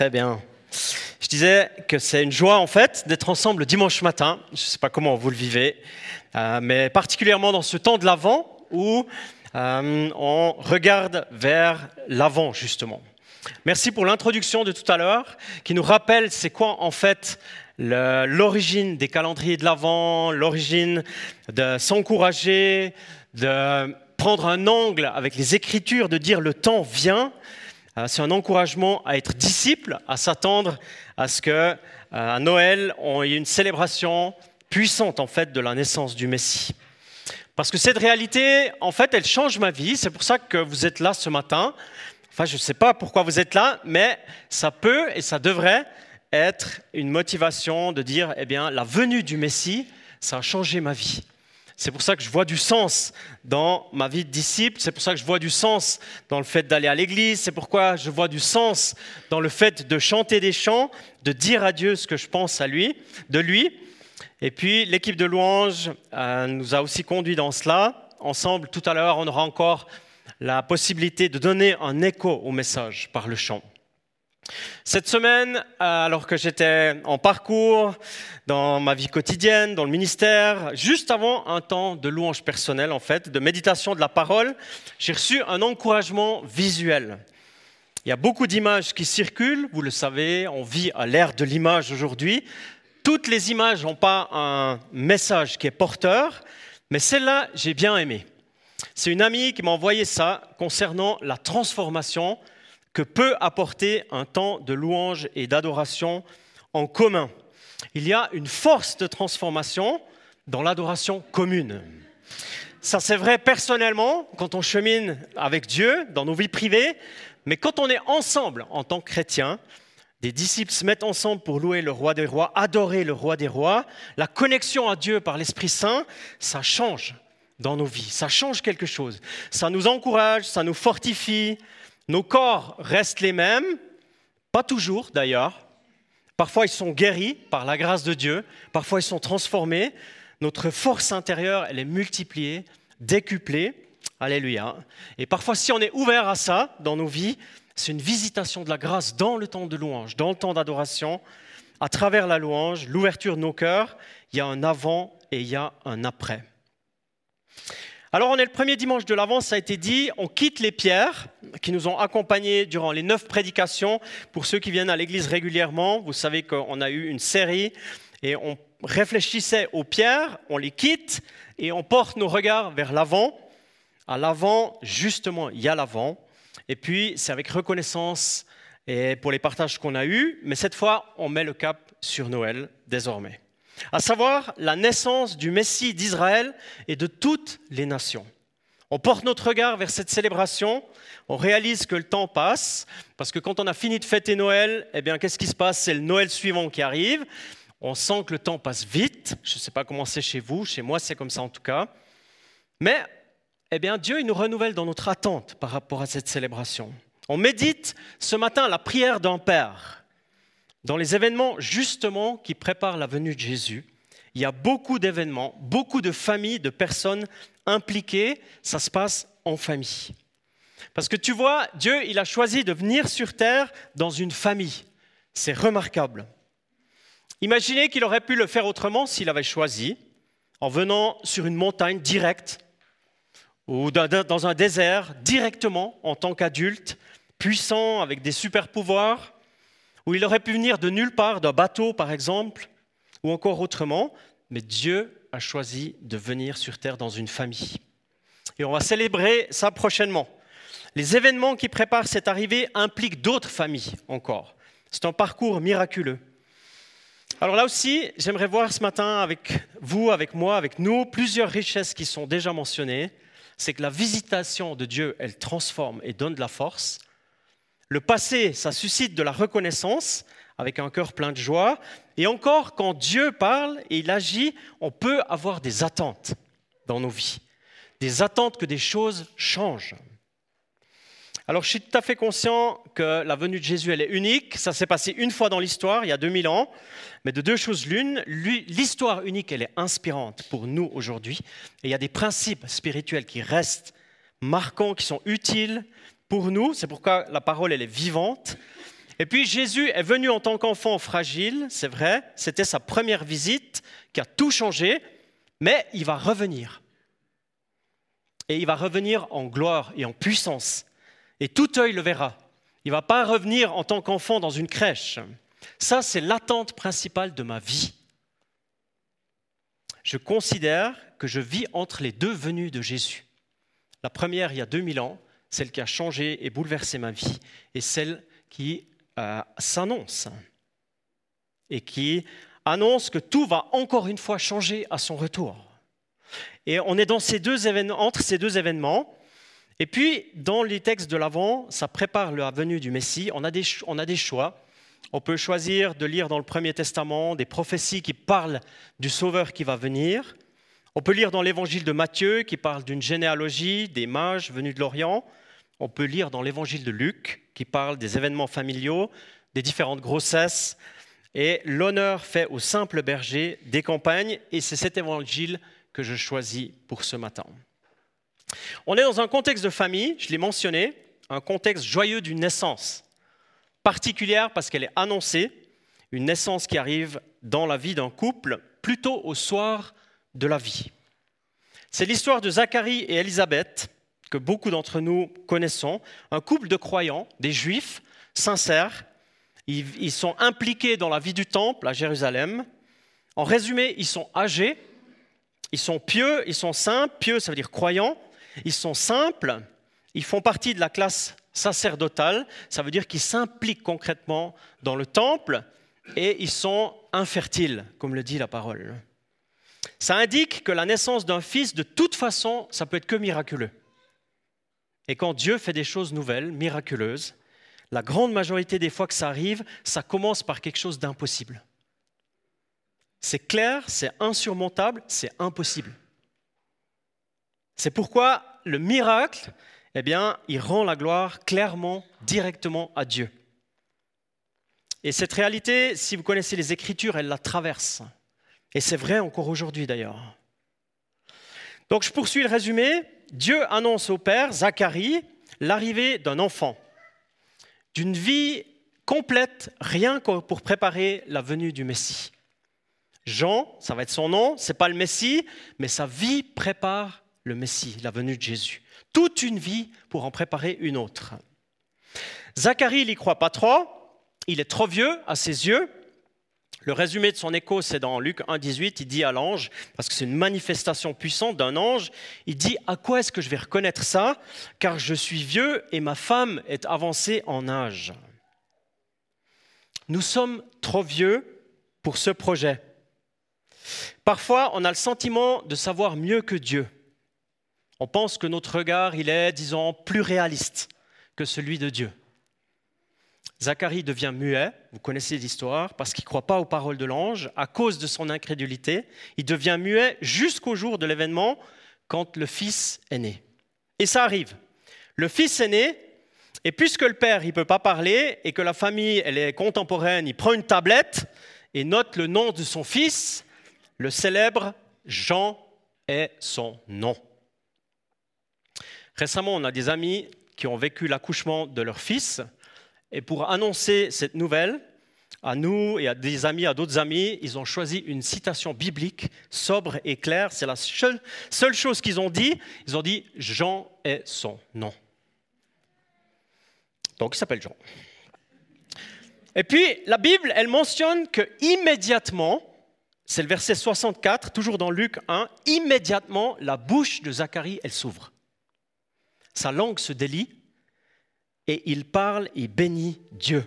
Très bien. Je disais que c'est une joie en fait d'être ensemble dimanche matin. Je ne sais pas comment vous le vivez, euh, mais particulièrement dans ce temps de l'avant où euh, on regarde vers l'avant justement. Merci pour l'introduction de tout à l'heure qui nous rappelle c'est quoi en fait l'origine des calendriers de l'avant, l'origine de s'encourager, de prendre un angle avec les Écritures, de dire le temps vient. Euh, c'est un encouragement à être disciple, à s'attendre à ce que euh, à Noël, on ait une célébration puissante en fait de la naissance du Messie. Parce que cette réalité, en fait, elle change ma vie. C'est pour ça que vous êtes là ce matin. Enfin, je ne sais pas pourquoi vous êtes là, mais ça peut et ça devrait être une motivation de dire, eh bien, la venue du Messie, ça a changé ma vie. C'est pour ça que je vois du sens dans ma vie de disciple, c'est pour ça que je vois du sens dans le fait d'aller à l'église, c'est pourquoi je vois du sens dans le fait de chanter des chants, de dire à Dieu ce que je pense à lui, de lui. Et puis l'équipe de louanges euh, nous a aussi conduit dans cela. Ensemble, tout à l'heure, on aura encore la possibilité de donner un écho au message par le chant. Cette semaine, euh, alors que j'étais en parcours, dans ma vie quotidienne, dans le ministère, juste avant un temps de louange personnelle, en fait, de méditation de la parole, j'ai reçu un encouragement visuel. Il y a beaucoup d'images qui circulent, vous le savez, on vit à l'ère de l'image aujourd'hui. Toutes les images n'ont pas un message qui est porteur, mais celle-là, j'ai bien aimé. C'est une amie qui m'a envoyé ça concernant la transformation que peut apporter un temps de louange et d'adoration en commun. Il y a une force de transformation dans l'adoration commune. Ça c'est vrai personnellement quand on chemine avec Dieu dans nos vies privées, mais quand on est ensemble en tant que chrétiens, des disciples se mettent ensemble pour louer le roi des rois, adorer le roi des rois, la connexion à Dieu par l'Esprit Saint, ça change dans nos vies, ça change quelque chose. Ça nous encourage, ça nous fortifie, nos corps restent les mêmes, pas toujours d'ailleurs. Parfois ils sont guéris par la grâce de Dieu, parfois ils sont transformés. Notre force intérieure, elle est multipliée, décuplée. Alléluia. Et parfois, si on est ouvert à ça dans nos vies, c'est une visitation de la grâce dans le temps de louange, dans le temps d'adoration, à travers la louange, l'ouverture de nos cœurs. Il y a un avant et il y a un après. Alors on est le premier dimanche de l'Avent, ça a été dit, on quitte les pierres qui nous ont accompagnés durant les neuf prédications. Pour ceux qui viennent à l'église régulièrement, vous savez qu'on a eu une série et on réfléchissait aux pierres, on les quitte et on porte nos regards vers l'avant. À l'avant, justement, il y a l'avant. Et puis c'est avec reconnaissance et pour les partages qu'on a eus, mais cette fois, on met le cap sur Noël désormais à savoir la naissance du Messie d'Israël et de toutes les nations. On porte notre regard vers cette célébration, on réalise que le temps passe, parce que quand on a fini de fêter Noël, eh bien, qu'est-ce qui se passe? C'est le Noël suivant qui arrive. On sent que le temps passe vite. Je ne sais pas comment c'est chez vous, chez moi c'est comme ça en tout cas. Mais, eh bien, Dieu nous renouvelle dans notre attente par rapport à cette célébration. On médite ce matin la prière d'un père dans les événements justement qui préparent la venue de Jésus, il y a beaucoup d'événements, beaucoup de familles, de personnes impliquées. Ça se passe en famille. Parce que tu vois, Dieu, il a choisi de venir sur terre dans une famille. C'est remarquable. Imaginez qu'il aurait pu le faire autrement s'il avait choisi, en venant sur une montagne directe ou dans un désert directement en tant qu'adulte, puissant, avec des super pouvoirs où il aurait pu venir de nulle part, d'un bateau par exemple, ou encore autrement, mais Dieu a choisi de venir sur terre dans une famille. Et on va célébrer ça prochainement. Les événements qui préparent cette arrivée impliquent d'autres familles encore. C'est un parcours miraculeux. Alors là aussi, j'aimerais voir ce matin avec vous, avec moi, avec nous, plusieurs richesses qui sont déjà mentionnées. C'est que la visitation de Dieu, elle transforme et donne de la force. Le passé, ça suscite de la reconnaissance avec un cœur plein de joie. Et encore, quand Dieu parle et il agit, on peut avoir des attentes dans nos vies. Des attentes que des choses changent. Alors je suis tout à fait conscient que la venue de Jésus, elle est unique. Ça s'est passé une fois dans l'histoire, il y a 2000 ans. Mais de deux choses l'une, l'histoire unique, elle est inspirante pour nous aujourd'hui. Et il y a des principes spirituels qui restent marquants, qui sont utiles, pour nous. C'est pourquoi la parole, elle est vivante. Et puis Jésus est venu en tant qu'enfant fragile, c'est vrai, c'était sa première visite qui a tout changé, mais il va revenir. Et il va revenir en gloire et en puissance. Et tout œil le verra. Il ne va pas revenir en tant qu'enfant dans une crèche. Ça, c'est l'attente principale de ma vie. Je considère que je vis entre les deux venues de Jésus. La première, il y a 2000 ans, celle qui a changé et bouleversé ma vie, et celle qui euh, s'annonce et qui annonce que tout va encore une fois changer à son retour. Et on est dans ces deux entre ces deux événements. Et puis, dans les textes de l'Avent, ça prépare la venue du Messie. On a, des, on a des choix. On peut choisir de lire dans le Premier Testament des prophéties qui parlent du Sauveur qui va venir. On peut lire dans l'Évangile de Matthieu qui parle d'une généalogie des mages venus de l'Orient. On peut lire dans l'Évangile de Luc qui parle des événements familiaux, des différentes grossesses et l'honneur fait au simple berger des campagnes. Et c'est cet Évangile que je choisis pour ce matin. On est dans un contexte de famille, je l'ai mentionné, un contexte joyeux d'une naissance, particulière parce qu'elle est annoncée, une naissance qui arrive dans la vie d'un couple plutôt au soir de la vie. C'est l'histoire de Zacharie et Élisabeth, que beaucoup d'entre nous connaissons, un couple de croyants, des juifs sincères. Ils, sont impliqués dans la vie du temple à Jérusalem. En résumé, ils sont âgés, ils sont pieux, ils sont simples. Pieux, ça veut dire croyants. Ils sont simples, ils font partie de la classe sacerdotale, ça veut dire qu'ils s'impliquent concrètement dans le temple et ils sont infertiles, comme le dit la parole. Ça indique que la naissance d'un fils, de toute façon, ça peut être que miraculeux. Et quand Dieu fait des choses nouvelles, miraculeuses, la grande majorité des fois que ça arrive, ça commence par quelque chose d'impossible. C'est clair, c'est insurmontable, c'est impossible. C'est pourquoi le miracle, eh bien, il rend la gloire clairement, directement à Dieu. Et cette réalité, si vous connaissez les Écritures, elle la traverse. Et c'est vrai encore aujourd'hui d'ailleurs. Donc je poursuis le résumé. Dieu annonce au Père, Zacharie, l'arrivée d'un enfant, d'une vie complète, rien que pour préparer la venue du Messie. Jean, ça va être son nom, c'est pas le Messie, mais sa vie prépare le Messie, la venue de Jésus. Toute une vie pour en préparer une autre. Zacharie, n'y croit pas trop, il est trop vieux à ses yeux, le résumé de son écho, c'est dans Luc 1,18, il dit à l'ange, parce que c'est une manifestation puissante d'un ange, il dit, à quoi est-ce que je vais reconnaître ça? Car je suis vieux et ma femme est avancée en âge. Nous sommes trop vieux pour ce projet. Parfois, on a le sentiment de savoir mieux que Dieu. On pense que notre regard, il est, disons, plus réaliste que celui de Dieu. Zacharie devient muet, vous connaissez l'histoire, parce qu'il ne croit pas aux paroles de l'ange, à cause de son incrédulité. Il devient muet jusqu'au jour de l'événement, quand le fils est né. Et ça arrive. Le fils est né, et puisque le père ne peut pas parler, et que la famille elle est contemporaine, il prend une tablette et note le nom de son fils, le célèbre Jean est son nom. Récemment, on a des amis qui ont vécu l'accouchement de leur fils, et pour annoncer cette nouvelle, à nous et à des amis, à d'autres amis, ils ont choisi une citation biblique sobre et claire. C'est la seule, seule chose qu'ils ont dit. Ils ont dit Jean est son nom. Donc il s'appelle Jean. Et puis la Bible, elle mentionne que immédiatement, c'est le verset 64, toujours dans Luc 1, immédiatement la bouche de Zacharie, elle s'ouvre. Sa langue se délie et il parle et bénit Dieu.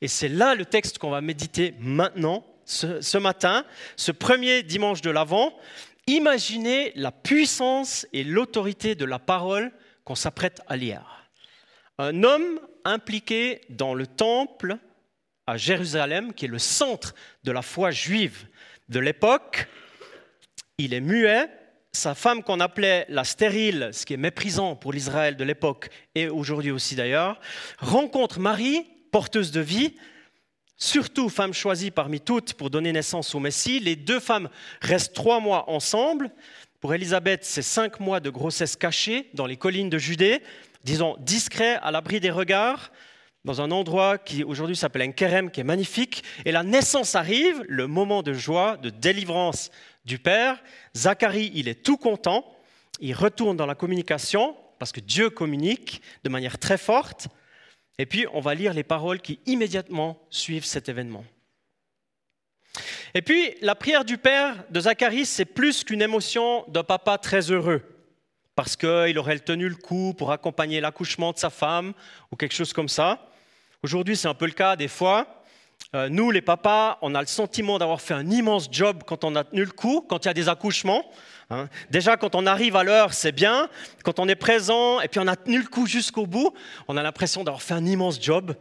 Et c'est là le texte qu'on va méditer maintenant, ce, matin, ce premier dimanche de l'Avent. Imaginez la puissance et l'autorité de la parole qu'on s'apprête à lire. Un homme impliqué dans le temple à Jérusalem, qui est le centre de la foi juive de l'époque, il est muet, sa femme qu'on appelait la stérile, ce qui est méprisant pour l'Israël de l'époque et aujourd'hui aussi d'ailleurs, rencontre Marie, porteuse de vie, surtout femme choisie parmi toutes pour donner naissance au Messie. Les deux femmes restent trois mois ensemble. Pour Élisabeth, c'est cinq mois de grossesse cachée dans les collines de Judée, disons discret, à l'abri des regards. dans un endroit qui aujourd'hui s'appelle un Kerem, qui est magnifique, et la naissance arrive, le moment de joie, de délivrance du Père. Zacharie, il est tout content, il retourne dans la communication, parce que Dieu communique de manière très forte, et puis on va lire les paroles qui immédiatement suivent cet événement. Et puis la prière du Père de Zacharie, c'est plus qu'une émotion d'un papa très heureux parce qu'il aurait tenu le coup pour accompagner l'accouchement de sa femme ou quelque chose comme ça. Aujourd'hui, c'est un peu le cas des fois. Euh, nous, les papas, on a le sentiment d'avoir fait un immense job quand on a tenu le coup, quand il y a des accouchements. Hein. Déjà, quand on arrive à l'heure, c'est bien. Quand on est présent et puis on a tenu le coup jusqu'au bout, on a l'impression d'avoir fait un immense job.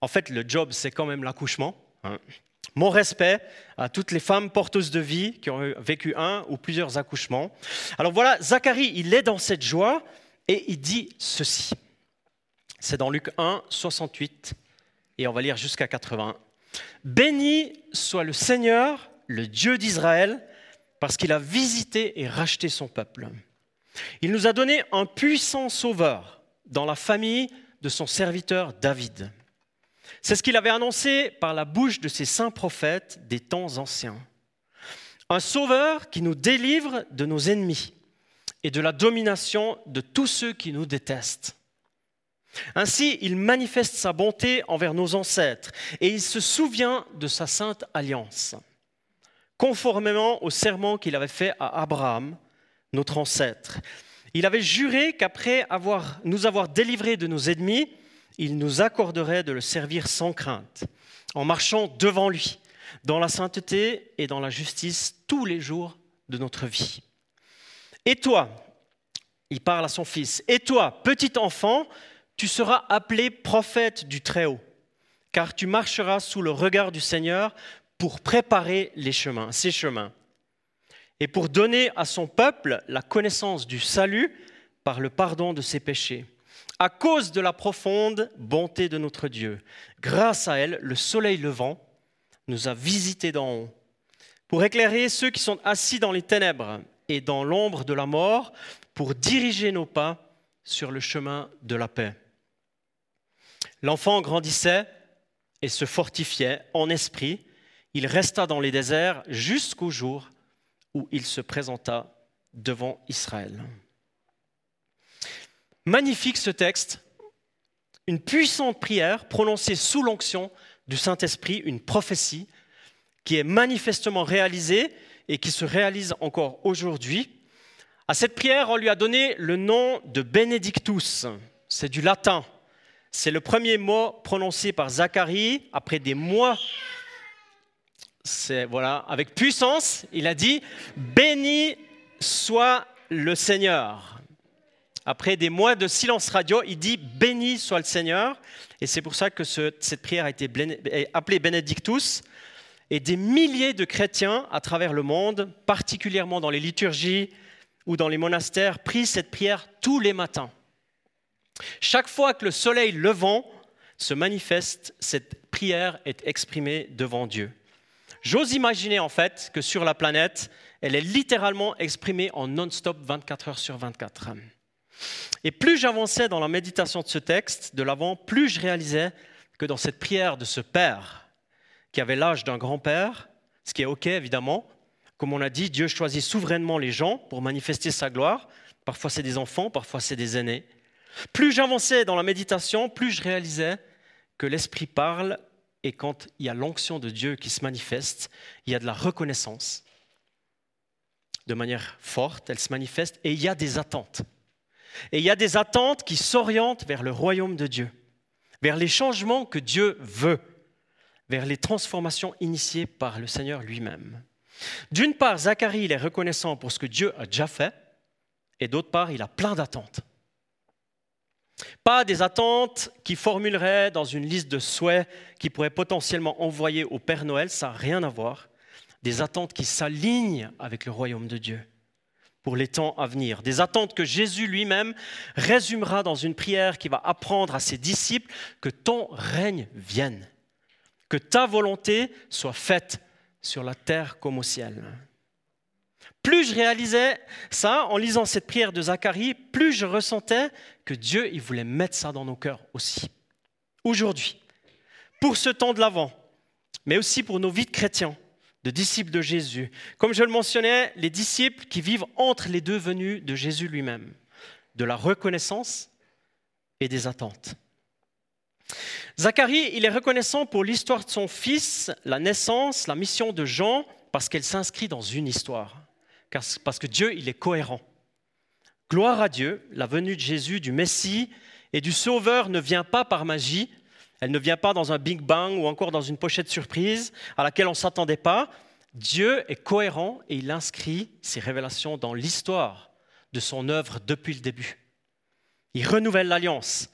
En fait, le job, c'est quand même l'accouchement. Hein. Mon respect à toutes les femmes porteuses de vie qui ont vécu un ou plusieurs accouchements. Alors voilà, Zacharie, il est dans cette joie et il dit ceci. C'est dans Luc 1, 68, et on va lire jusqu'à 80. Béni soit le Seigneur, le Dieu d'Israël, parce qu'il a visité et racheté son peuple. Il nous a donné un puissant sauveur dans la famille de son serviteur David. C'est ce qu'il avait annoncé par la bouche de ses saints prophètes des temps anciens. Un sauveur qui nous délivre de nos ennemis et de la domination de tous ceux qui nous détestent. Ainsi, il manifeste sa bonté envers nos ancêtres et il se souvient de sa sainte alliance, conformément au serment qu'il avait fait à Abraham, notre ancêtre. Il avait juré qu'après nous avoir délivrés de nos ennemis, il nous accorderait de le servir sans crainte, en marchant devant lui, dans la sainteté et dans la justice tous les jours de notre vie. Et toi, il parle à son fils, et toi, petit enfant, tu seras appelé prophète du Très-Haut, car tu marcheras sous le regard du Seigneur pour préparer les chemins, ses chemins, et pour donner à son peuple la connaissance du salut par le pardon de ses péchés à cause de la profonde bonté de notre Dieu. Grâce à elle, le soleil levant nous a visités d'en haut pour éclairer ceux qui sont assis dans les ténèbres et dans l'ombre de la mort, pour diriger nos pas sur le chemin de la paix. L'enfant grandissait et se fortifiait en esprit. Il resta dans les déserts jusqu'au jour où il se présenta devant Israël. Magnifique ce texte, une puissante prière prononcée sous l'onction du Saint-Esprit, une prophétie qui est manifestement réalisée et qui se réalise encore aujourd'hui. À cette prière, on lui a donné le nom de Benedictus. C'est du latin. C'est le premier mot prononcé par Zacharie après des mois. C'est voilà, avec puissance, il a dit Béni soit le Seigneur après des mois de silence radio, il dit Béni soit le Seigneur. Et c'est pour ça que cette prière a été appelée Benedictus. Et des milliers de chrétiens à travers le monde, particulièrement dans les liturgies ou dans les monastères, prient cette prière tous les matins. Chaque fois que le soleil levant se manifeste, cette prière est exprimée devant Dieu. J'ose imaginer en fait que sur la planète, elle est littéralement exprimée en non-stop 24 heures sur 24. Et plus j'avançais dans la méditation de ce texte, de l'avant, plus je réalisais que dans cette prière de ce père, qui avait l'âge d'un grand-père, ce qui est OK évidemment, comme on a dit, Dieu choisit souverainement les gens pour manifester sa gloire. Parfois c'est des enfants, parfois c'est des aînés. Plus j'avançais dans la méditation, plus je réalisais que l'Esprit parle et quand il y a l'onction de Dieu qui se manifeste, il y a de la reconnaissance. De manière forte, elle se manifeste et il y a des attentes. Et il y a des attentes qui s'orientent vers le royaume de Dieu, vers les changements que Dieu veut, vers les transformations initiées par le Seigneur lui-même. D'une part, Zacharie, il est reconnaissant pour ce que Dieu a déjà fait, et d'autre part, il a plein d'attentes. Pas des attentes qui formuleraient dans une liste de souhaits qui pourrait potentiellement envoyer au Père Noël, ça n'a rien à voir. Des attentes qui s'alignent avec le royaume de Dieu pour les temps à venir. Des attentes que Jésus lui-même résumera dans une prière qui va apprendre à ses disciples que ton règne vienne, que ta volonté soit faite sur la terre comme au ciel. Plus je réalisais ça en lisant cette prière de Zacharie, plus je ressentais que Dieu il voulait mettre ça dans nos cœurs aussi. aujourd'hui, pour ce temps de l'Avent, mais aussi pour nos vies de chrétiens, de disciples de Jésus. Comme je le mentionnais, les disciples qui vivent entre les deux venues de Jésus lui-même, de la reconnaissance et des attentes. Zacharie, il est reconnaissant pour l'histoire de son fils, la naissance, la mission de Jean, parce qu'elle s'inscrit dans une histoire. Parce que Dieu, il est cohérent. Gloire à Dieu, la venue de Jésus, du Messie et du Sauveur ne vient pas par magie, elle ne vient pas dans un Big Bang ou encore dans une pochette surprise à laquelle on ne s'attendait pas. Dieu est cohérent et il inscrit ses révélations dans l'histoire de son œuvre depuis le début. Il renouvelle l'alliance.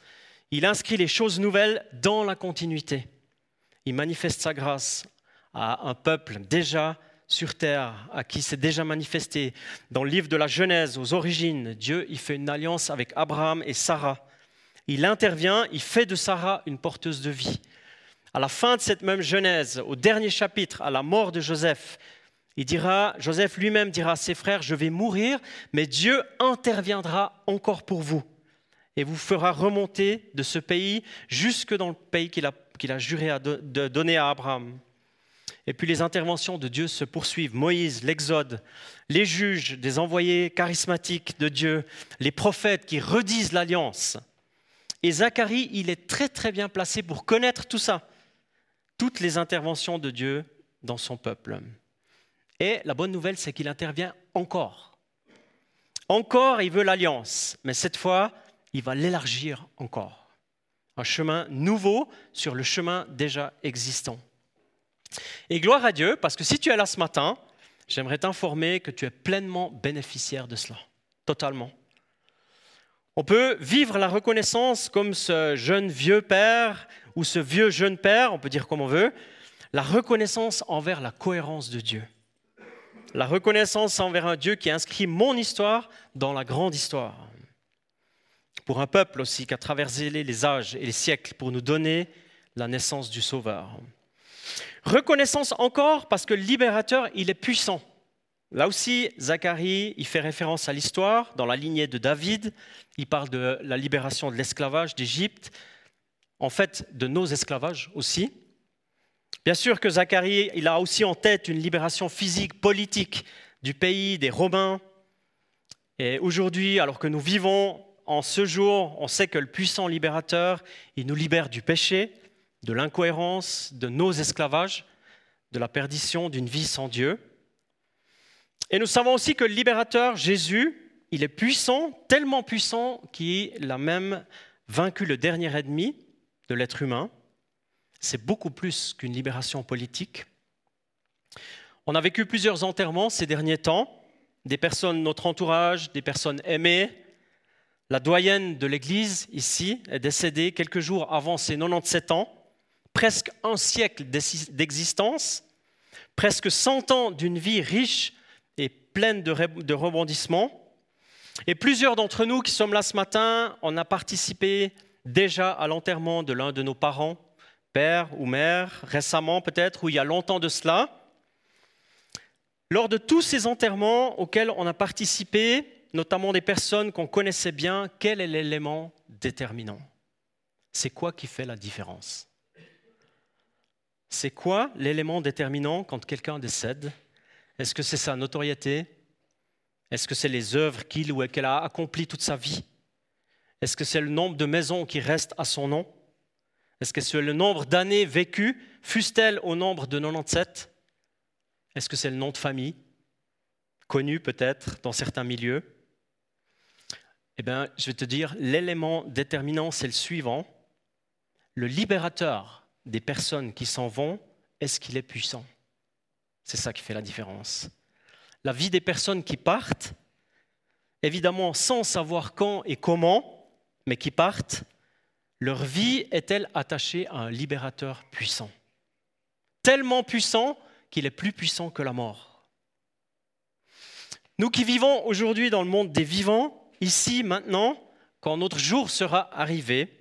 Il inscrit les choses nouvelles dans la continuité. Il manifeste sa grâce à un peuple déjà sur terre, à qui s'est déjà manifesté. Dans le livre de la Genèse, aux origines, Dieu il fait une alliance avec Abraham et Sarah. Il intervient, il fait de Sarah une porteuse de vie. À la fin de cette même Genèse, au dernier chapitre, à la mort de Joseph, il dira, Joseph lui-même dira à ses frères, je vais mourir, mais Dieu interviendra encore pour vous et vous fera remonter de ce pays jusque dans le pays qu'il a, qu'il a juré de donner à Abraham. Et puis les interventions de Dieu se poursuivent. Moïse, l'Exode, les juges, des envoyés charismatiques de Dieu, les prophètes qui redisent l'alliance. Et Zacharie, il est très très bien placé pour connaître tout ça, toutes les interventions de Dieu dans son peuple. Et la bonne nouvelle, c'est qu'il intervient encore. Encore, il veut l'alliance, mais cette fois, il va l'élargir encore. Un chemin nouveau sur le chemin déjà existant. Et gloire à Dieu, parce que si tu es là ce matin, j'aimerais t'informer que tu es pleinement bénéficiaire de cela, totalement. On peut vivre la reconnaissance comme ce jeune vieux père ou ce vieux jeune père, on peut dire comme on veut, la reconnaissance envers la cohérence de Dieu. La reconnaissance envers un Dieu qui inscrit mon histoire dans la grande histoire. Pour un peuple aussi qui a traversé les âges et les siècles pour nous donner la naissance du Sauveur. Reconnaissance encore parce que le libérateur, il est puissant. Là aussi, Zacharie, il fait référence à l'histoire, dans la lignée de David, il parle de la libération de l'esclavage d'Égypte, en fait de nos esclavages aussi. Bien sûr que Zacharie, il a aussi en tête une libération physique, politique du pays des Romains. Et aujourd'hui, alors que nous vivons en ce jour, on sait que le puissant libérateur, il nous libère du péché, de l'incohérence, de nos esclavages, de la perdition d'une vie sans Dieu. Et nous savons aussi que le libérateur, Jésus, il est puissant, tellement puissant qu'il a même vaincu le dernier ennemi de l'être humain. C'est beaucoup plus qu'une libération politique. On a vécu plusieurs enterrements ces derniers temps, des personnes de notre entourage, des personnes aimées. La doyenne de l'Église, ici, est décédée quelques jours avant ses 97 ans presque un siècle d'existence, presque 100 ans d'une vie riche et pleine de rebondissements. Et plusieurs d'entre nous qui sommes là ce matin, on a participé déjà à l'enterrement de l'un de nos parents, père ou mère, récemment peut-être, ou il y a longtemps de cela. Lors de tous ces enterrements auxquels on a participé, notamment des personnes qu'on connaissait bien, quel est l'élément déterminant? C'est quoi qui fait la différence? C'est quoi l'élément déterminant quand quelqu'un décède? Est-ce que c'est sa notoriété? Est-ce que c'est les œuvres qu'il ou qu'elle a accomplies toute sa vie? Est-ce que c'est le nombre de maisons qui restent à son nom? Est-ce que c'est le nombre d'années vécues, fussent-elles au nombre de 97 Est-ce que c'est le nom de famille, connu peut-être dans certains milieux? Eh bien, je vais te dire, l'élément déterminant, c'est le suivant. Le libérateur des personnes qui s'en vont, est-ce qu'il est puissant? C'est ça qui fait la différence. La vie des personnes qui partent, évidemment sans savoir quand et comment, mais qui partent, leur vie est-elle attachée à un libérateur puissant? Tellement puissant qu'il est plus puissant que la mort. Nous qui vivons aujourd'hui dans le monde des vivants, ici, maintenant, quand notre jour sera arrivé,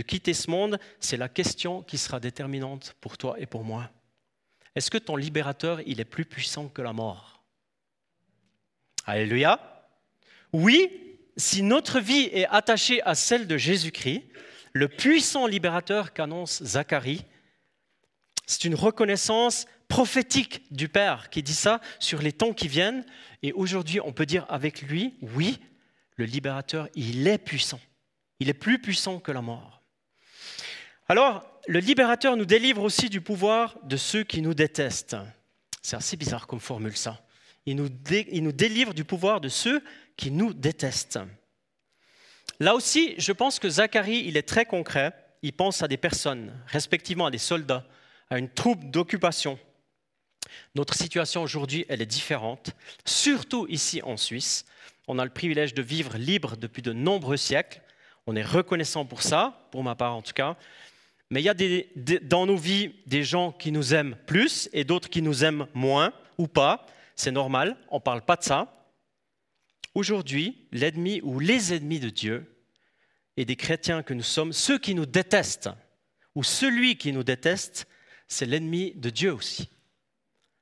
de quitter ce monde, c'est la question qui sera déterminante pour toi et pour moi. Est-ce que ton libérateur, il est plus puissant que la mort? Alléluia. Oui, si notre vie est attachée à celle de Jésus-Christ, le puissant libérateur qu'annonce Zacharie. C'est une reconnaissance prophétique du Père qui dit ça sur les temps qui viennent. Et aujourd'hui, on peut dire avec lui, oui, le libérateur, il est puissant. Il est plus puissant que la mort. Alors, le libérateur nous délivre aussi du pouvoir de ceux qui nous détestent. C'est assez bizarre comme formule ça. Il nous, délivre du pouvoir de ceux qui nous détestent. Là aussi, je pense que Zacharie, il est très concret. Il pense à des personnes, respectivement à des soldats, à une troupe d'occupation. Notre situation aujourd'hui, elle est différente, surtout ici en Suisse. On a le privilège de vivre libre depuis de nombreux siècles. On est reconnaissant pour ça, pour ma part en tout cas. Mais il y a dans nos vies des gens qui nous aiment plus et d'autres qui nous aiment moins ou pas. C'est normal, on ne parle pas de ça. Aujourd'hui, l'ennemi ou les ennemis de Dieu et des chrétiens que nous sommes, ceux qui nous détestent, ou celui qui nous déteste, c'est l'ennemi de Dieu aussi.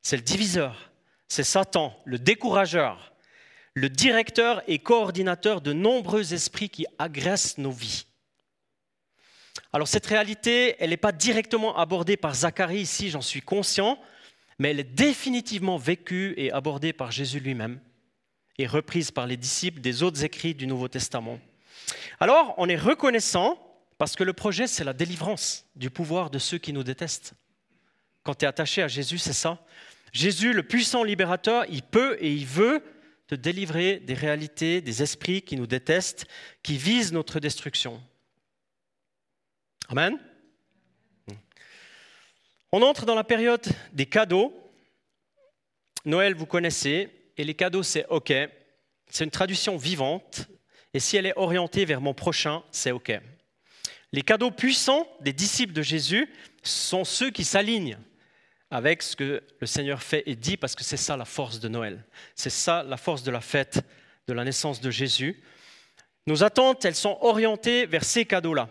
C'est le diviseur, c'est Satan, le décourageur, le directeur et coordinateur de nombreux esprits qui agressent nos vies. Alors cette réalité, elle n'est pas directement abordée par Zacharie ici, j'en suis conscient, mais elle est définitivement vécue et abordée par Jésus lui-même et reprise par les disciples des autres écrits du Nouveau Testament. Alors on est reconnaissant parce que le projet, c'est la délivrance du pouvoir de ceux qui nous détestent. Quand tu es attaché à Jésus, c'est ça. Jésus, le puissant libérateur, il peut et il veut te délivrer des réalités, des esprits qui nous détestent, qui visent notre destruction. Amen. On entre dans la période des cadeaux. Noël, vous connaissez, et les cadeaux, c'est OK. C'est une traduction vivante, et si elle est orientée vers mon prochain, c'est OK. Les cadeaux puissants des disciples de Jésus sont ceux qui s'alignent avec ce que le Seigneur fait et dit, parce que c'est ça la force de Noël. C'est ça la force de la fête de la naissance de Jésus. Nos attentes, elles sont orientées vers ces cadeaux-là.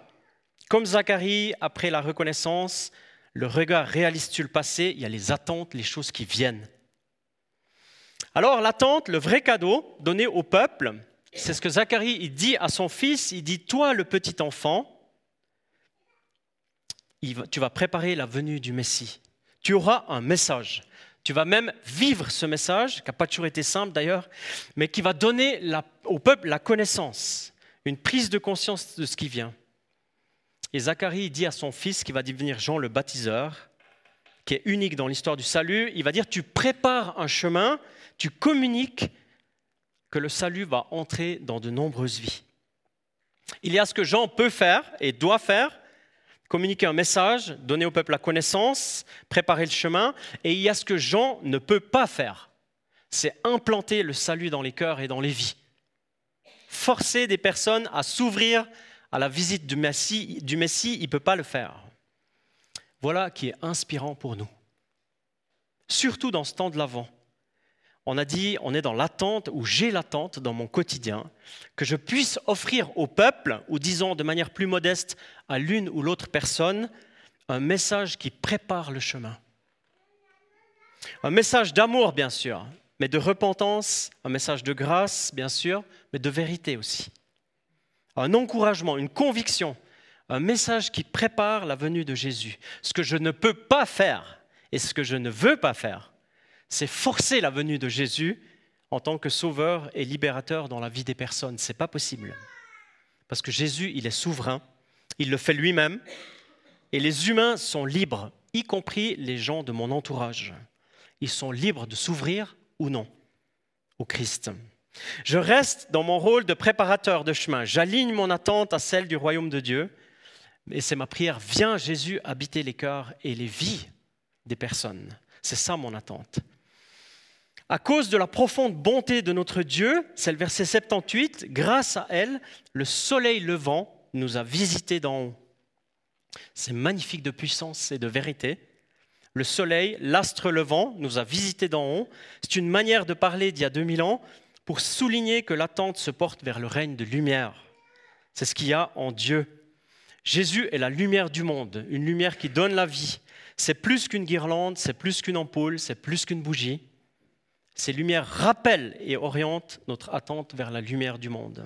Comme Zacharie, après la reconnaissance, le regard réalise sur le passé, il y a les attentes, les choses qui viennent. Alors l'attente, le vrai cadeau donné au peuple, c'est ce que Zacharie il dit à son fils, il dit, toi le petit enfant, tu vas préparer la venue du Messie tu auras un message. Tu vas même vivre ce message, qui n'a pas toujours été simple d'ailleurs, mais qui va donner au peuple la connaissance, une prise de conscience de ce qui vient. Et Zacharie dit à son fils, qui va devenir Jean le baptiseur, qui est unique dans l'histoire du salut, il va dire, tu prépares un chemin, tu communiques que le salut va entrer dans de nombreuses vies. Il y a ce que Jean peut faire et doit faire, communiquer un message, donner au peuple la connaissance, préparer le chemin, et il y a ce que Jean ne peut pas faire, c'est implanter le salut dans les cœurs et dans les vies. Forcer des personnes à s'ouvrir à la visite du Messie, du Messie il ne peut pas le faire. Voilà qui est inspirant pour nous. Surtout dans ce temps de l'Avent on a dit, on est dans l'attente, ou j'ai l'attente dans mon quotidien, que je puisse offrir au peuple, ou disons de manière plus modeste à l'une ou l'autre personne, un message qui prépare le chemin. Un message d'amour, bien sûr, mais de repentance, un message de grâce, bien sûr, mais de vérité aussi. Un encouragement, une conviction, un message qui prépare la venue de Jésus. Ce que je ne peux pas faire et ce que je ne veux pas faire, c'est forcer la venue de Jésus en tant que sauveur et libérateur dans la vie des personnes. Ce n'est pas possible. Parce que Jésus, il est souverain, il le fait lui-même, et les humains sont libres, y compris les gens de mon entourage. Ils sont libres de s'ouvrir ou non au Christ. Je reste dans mon rôle de préparateur de chemin. J'aligne mon attente à celle du royaume de Dieu. Et c'est ma prière. Viens Jésus habiter les cœurs et les vies des personnes. C'est ça mon attente. À cause de la profonde bonté de notre Dieu, c'est le verset 78, grâce à elle, le soleil levant nous a visités d'en haut. C'est magnifique de puissance et de vérité. Le soleil, l'astre levant, nous a visités d'en haut. C'est une manière de parler d'il y a 2000 ans pour souligner que l'attente se porte vers le règne de lumière. C'est ce qu'il y a en Dieu. Jésus est la lumière du monde, une lumière qui donne la vie. C'est plus qu'une guirlande, c'est plus qu'une ampoule, c'est plus qu'une bougie. Ces lumières rappellent et orientent notre attente vers la lumière du monde.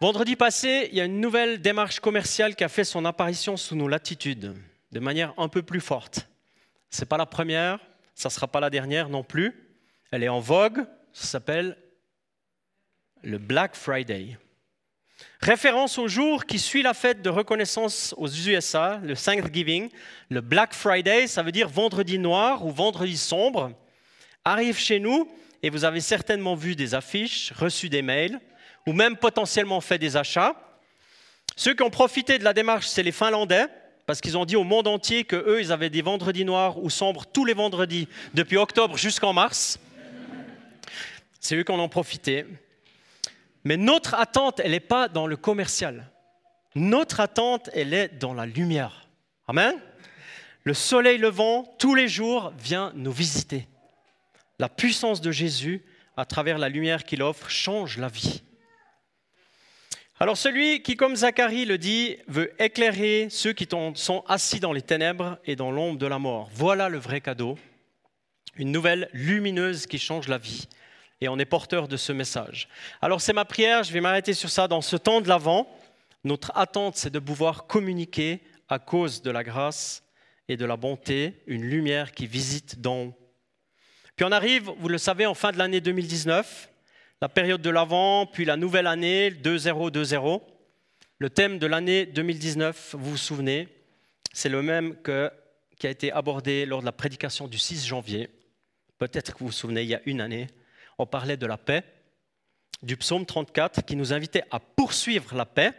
Vendredi passé, il y a une nouvelle démarche commerciale qui a fait son apparition sous nos latitudes, de manière un peu plus forte. Ce n'est pas la première, ça ne sera pas la dernière non plus. Elle est en vogue, ça s'appelle le Black Friday. Référence au jour qui suit la fête de reconnaissance aux USA, le Thanksgiving. Le Black Friday, ça veut dire vendredi noir ou vendredi sombre, arrive chez nous et vous avez certainement vu des affiches, reçu des mails ou même potentiellement fait des achats. Ceux qui ont profité de la démarche, c'est les Finlandais, parce qu'ils ont dit au monde entier qu'eux, ils avaient des vendredis noirs ou sombres tous les vendredis, depuis octobre jusqu'en mars. C'est eux qui en ont profité. Mais notre attente, elle n'est pas dans le commercial. Notre attente, elle est dans la lumière. Amen. Le soleil levant, tous les jours, vient nous visiter. La puissance de Jésus, à travers la lumière qu'il offre, change la vie. Alors celui qui, comme Zacharie le dit, veut éclairer ceux qui sont assis dans les ténèbres et dans l'ombre de la mort. Voilà le vrai cadeau, une nouvelle lumineuse qui change la vie. Et on est porteur de ce message. Alors c'est ma prière, je vais m'arrêter sur ça dans ce temps de l'Avent. Notre attente, c'est de pouvoir communiquer à cause de la grâce et de la bonté, une lumière qui visite dans. Puis on arrive, vous le savez, en fin de l'année 2019 la période de l'Avent, puis la nouvelle année, 2-0-2-0. Le thème de l'année 2019, vous vous souvenez, c'est le même que, qui a été abordé lors de la prédication du 6 janvier. Peut-être que vous vous souvenez, il y a une année, on parlait de la paix, du psaume 34, qui nous invitait à poursuivre la paix.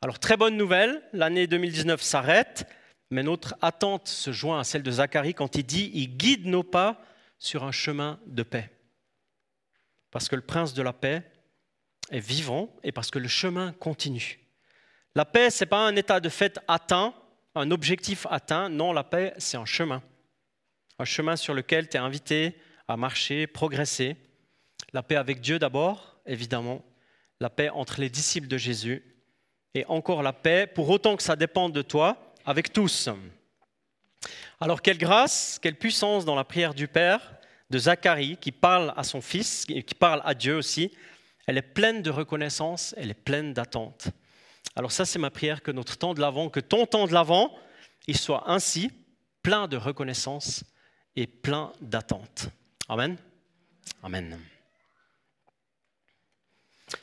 Alors, très bonne nouvelle, l'année 2019 s'arrête, mais notre attente se joint à celle de Zacharie quand il dit Il guide nos pas sur un chemin de paix parce que le prince de la paix est vivant et parce que le chemin continue. La paix, ce n'est pas un état de fait atteint, un objectif atteint. Non, la paix, c'est un chemin. Un chemin sur lequel tu es invité à marcher, progresser. La paix avec Dieu d'abord, évidemment. La paix entre les disciples de Jésus. Et encore la paix, pour autant que ça dépende de toi, avec tous. Alors quelle grâce, quelle puissance dans la prière du Père de Zacharie qui parle à son fils, qui parle à Dieu aussi, elle est pleine de reconnaissance, elle est pleine d'attente. Alors ça, c'est ma prière que notre temps de l'avant, que ton temps de l'avant, il soit ainsi, plein de reconnaissance et plein d'attente. Amen. Amen.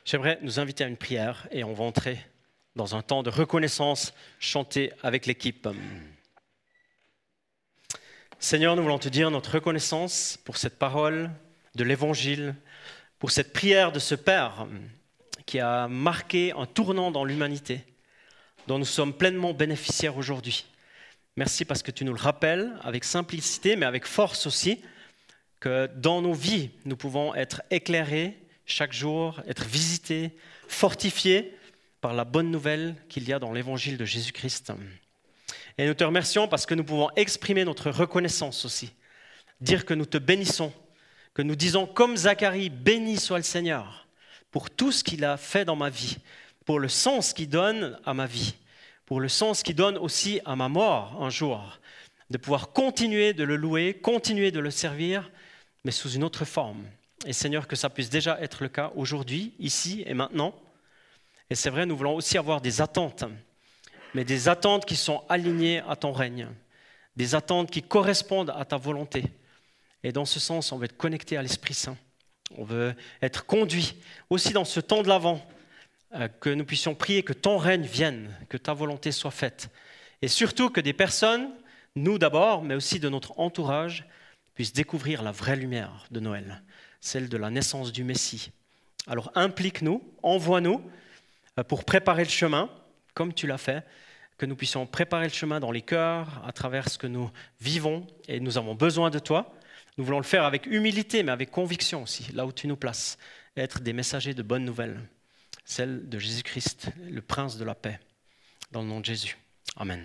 J'aimerais nous inviter à une prière et on va entrer dans un temps de reconnaissance chanté avec l'équipe. Seigneur, nous voulons te dire notre reconnaissance pour cette parole de l'Évangile, pour cette prière de ce Père qui a marqué un tournant dans l'humanité, dont nous sommes pleinement bénéficiaires aujourd'hui. Merci parce que tu nous le rappelles avec simplicité, mais avec force aussi, que dans nos vies, nous pouvons être éclairés chaque jour, être visités, fortifiés par la bonne nouvelle qu'il y a dans l'Évangile de Jésus-Christ. Et nous te remercions parce que nous pouvons exprimer notre reconnaissance aussi. Dire que nous te bénissons, que nous disons comme Zacharie, béni soit le Seigneur pour tout ce qu'il a fait dans ma vie, pour le sens qu'il donne à ma vie, pour le sens qu'il donne aussi à ma mort un jour, de pouvoir continuer de le louer, continuer de le servir, mais sous une autre forme. Et Seigneur, que ça puisse déjà être le cas aujourd'hui, ici et maintenant. Et c'est vrai, nous voulons aussi avoir des attentes mais des attentes qui sont alignées à ton règne, des attentes qui correspondent à ta volonté. Et dans ce sens, on veut être connecté à l'Esprit Saint. On veut être conduit aussi dans ce temps de l'avant, euh, que nous puissions prier que ton règne vienne, que ta volonté soit faite. Et surtout que des personnes, nous d'abord, mais aussi de notre entourage, puissent découvrir la vraie lumière de Noël, celle de la naissance du Messie. Alors implique-nous, envoie-nous euh, pour préparer le chemin, comme tu l'as fait, que nous puissions préparer le chemin dans les cœurs à travers ce que nous vivons et nous avons besoin de toi. Nous voulons le faire avec humilité, mais avec conviction aussi, là où tu nous places, être des messagers de bonnes nouvelles, celle de Jésus-Christ, le prince de la paix, dans le nom de Jésus. Amen.